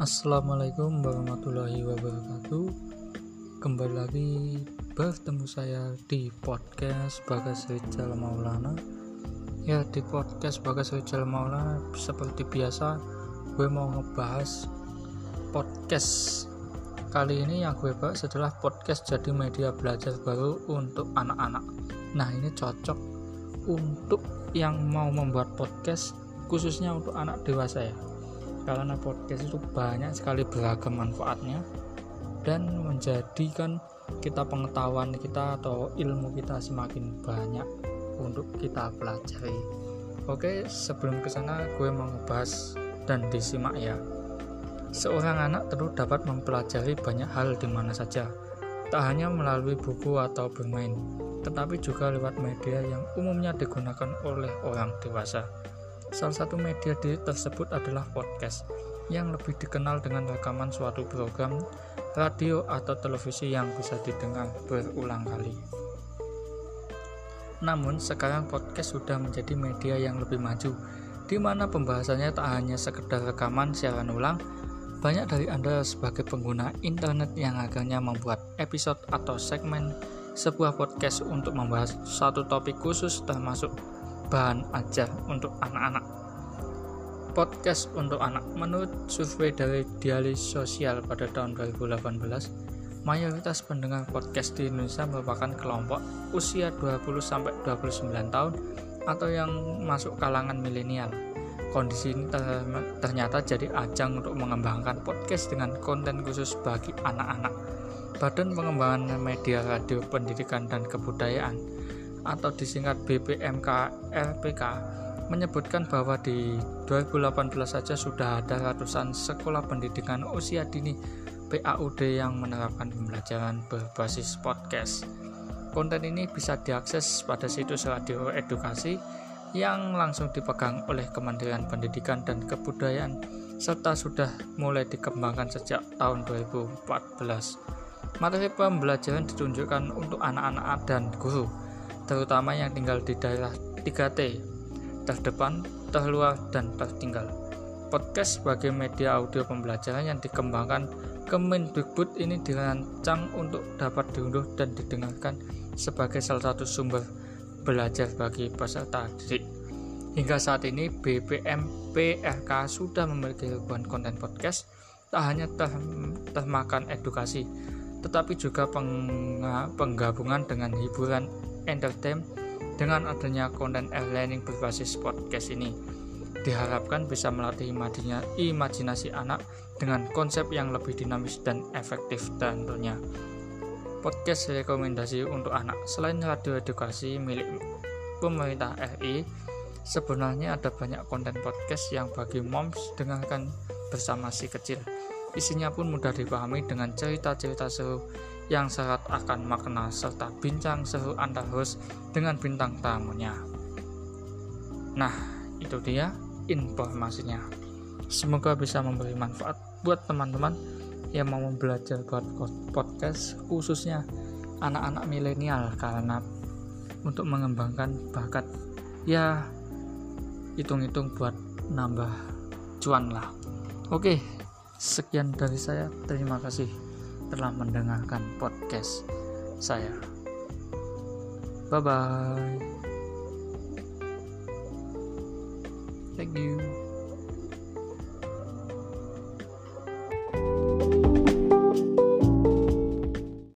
Assalamualaikum warahmatullahi wabarakatuh. Kembali lagi bertemu saya di podcast Bagas Rizal Maulana. Ya di podcast Bagas Rizal Maulana seperti biasa gue mau ngebahas podcast. Kali ini yang gue bahas adalah podcast jadi media belajar baru untuk anak-anak. Nah ini cocok untuk yang mau membuat podcast khususnya untuk anak dewasa ya karena podcast itu banyak sekali beragam manfaatnya dan menjadikan kita pengetahuan kita atau ilmu kita semakin banyak untuk kita pelajari. Oke sebelum ke sana gue mau ngebahas dan disimak ya. Seorang anak tentu dapat mempelajari banyak hal di mana saja. Tak hanya melalui buku atau bermain tetapi juga lewat media yang umumnya digunakan oleh orang dewasa Salah satu media tersebut adalah podcast, yang lebih dikenal dengan rekaman suatu program radio atau televisi yang bisa didengar berulang kali. Namun, sekarang podcast sudah menjadi media yang lebih maju, di mana pembahasannya tak hanya sekedar rekaman siaran ulang, banyak dari Anda sebagai pengguna internet yang akhirnya membuat episode atau segmen sebuah podcast untuk membahas satu topik khusus termasuk bahan ajar untuk anak-anak. Podcast untuk anak menurut survei dari Dialis Sosial pada tahun 2018, mayoritas pendengar podcast di Indonesia merupakan kelompok usia 20-29 tahun atau yang masuk kalangan milenial. Kondisi ini ternyata jadi ajang untuk mengembangkan podcast dengan konten khusus bagi anak-anak. Badan Pengembangan Media Radio Pendidikan dan Kebudayaan atau disingkat BPMK LPK menyebutkan bahwa di 2018 saja sudah ada ratusan sekolah pendidikan usia dini PAUD yang menerapkan pembelajaran berbasis podcast. Konten ini bisa diakses pada situs radio edukasi yang langsung dipegang oleh Kementerian Pendidikan dan Kebudayaan serta sudah mulai dikembangkan sejak tahun 2014. Materi pembelajaran ditunjukkan untuk anak-anak dan guru terutama yang tinggal di daerah 3T, terdepan, terluar, dan tertinggal. Podcast sebagai media audio pembelajaran yang dikembangkan Kemendikbud ini dirancang untuk dapat diunduh dan didengarkan sebagai salah satu sumber belajar bagi peserta didik. Hingga saat ini BPMPRK sudah memiliki ribuan konten podcast tak hanya ter termakan edukasi tetapi juga penggabungan dengan hiburan entertain dengan adanya konten e-learning berbasis podcast ini diharapkan bisa melatih imajinasi anak dengan konsep yang lebih dinamis dan efektif tentunya. Podcast rekomendasi untuk anak selain radio edukasi milik pemerintah RI, sebenarnya ada banyak konten podcast yang bagi moms dengarkan bersama si kecil. Isinya pun mudah dipahami dengan cerita-cerita seru yang syarat akan makna serta bincang seru antar host dengan bintang tamunya. Nah, itu dia informasinya. Semoga bisa memberi manfaat buat teman-teman yang mau belajar buat podcast khususnya anak-anak milenial karena untuk mengembangkan bakat ya hitung-hitung buat nambah cuan lah. Oke, sekian dari saya. Terima kasih telah mendengarkan podcast saya. Bye bye. Thank you.